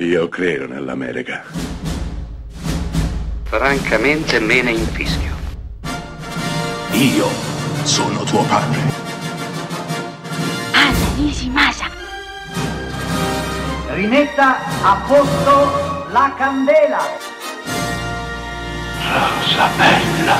Io credo nell'America. Francamente me ne infischio. Io sono tuo padre. Anna Nishimasa. Rimetta a posto la candela. Rosa bella.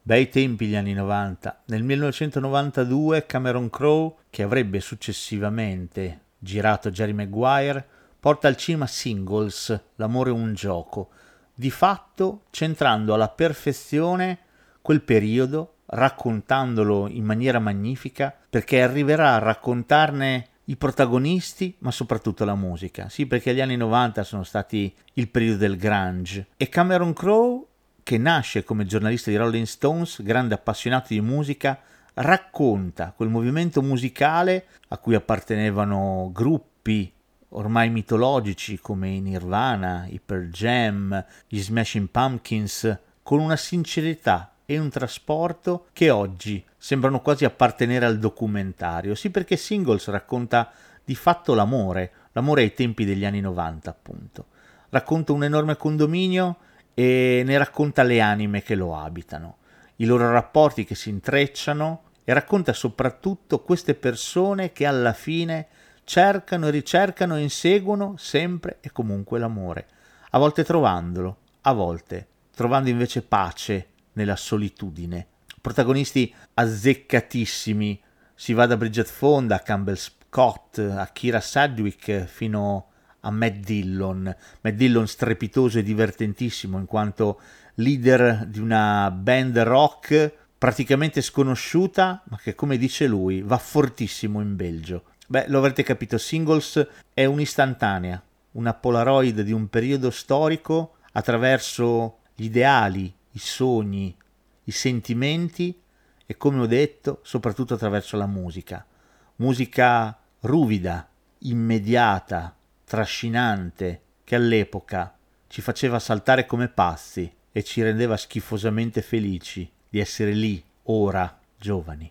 Bei tempi gli anni 90. Nel 1992 Cameron Crowe, che avrebbe successivamente girato Jerry Maguire, porta al cinema Singles, L'amore è un gioco, di fatto centrando alla perfezione quel periodo, raccontandolo in maniera magnifica, perché arriverà a raccontarne i protagonisti, ma soprattutto la musica. Sì, perché gli anni 90 sono stati il periodo del grunge e Cameron Crowe, che nasce come giornalista di Rolling Stones, grande appassionato di musica, racconta quel movimento musicale a cui appartenevano gruppi ormai mitologici come i Nirvana, i Pearl Jam, gli Smashing Pumpkins, con una sincerità e un trasporto che oggi sembrano quasi appartenere al documentario. Sì, perché Singles racconta di fatto l'amore, l'amore ai tempi degli anni 90, appunto. Racconta un enorme condominio e ne racconta le anime che lo abitano, i loro rapporti che si intrecciano e racconta soprattutto queste persone che alla fine cercano e ricercano e inseguono sempre e comunque l'amore, a volte trovandolo, a volte trovando invece pace nella solitudine. Protagonisti azzeccatissimi, si va da Bridget Fonda a Campbell Scott, a Kira Sadwick fino a Matt Dillon. Matt Dillon strepitoso e divertentissimo in quanto leader di una band rock praticamente sconosciuta, ma che come dice lui va fortissimo in Belgio. Beh, lo avrete capito, Singles è un'istantanea, una polaroid di un periodo storico attraverso gli ideali, i sogni, i sentimenti e come ho detto, soprattutto attraverso la musica. Musica ruvida, immediata, trascinante, che all'epoca ci faceva saltare come pazzi e ci rendeva schifosamente felici di essere lì, ora, giovani.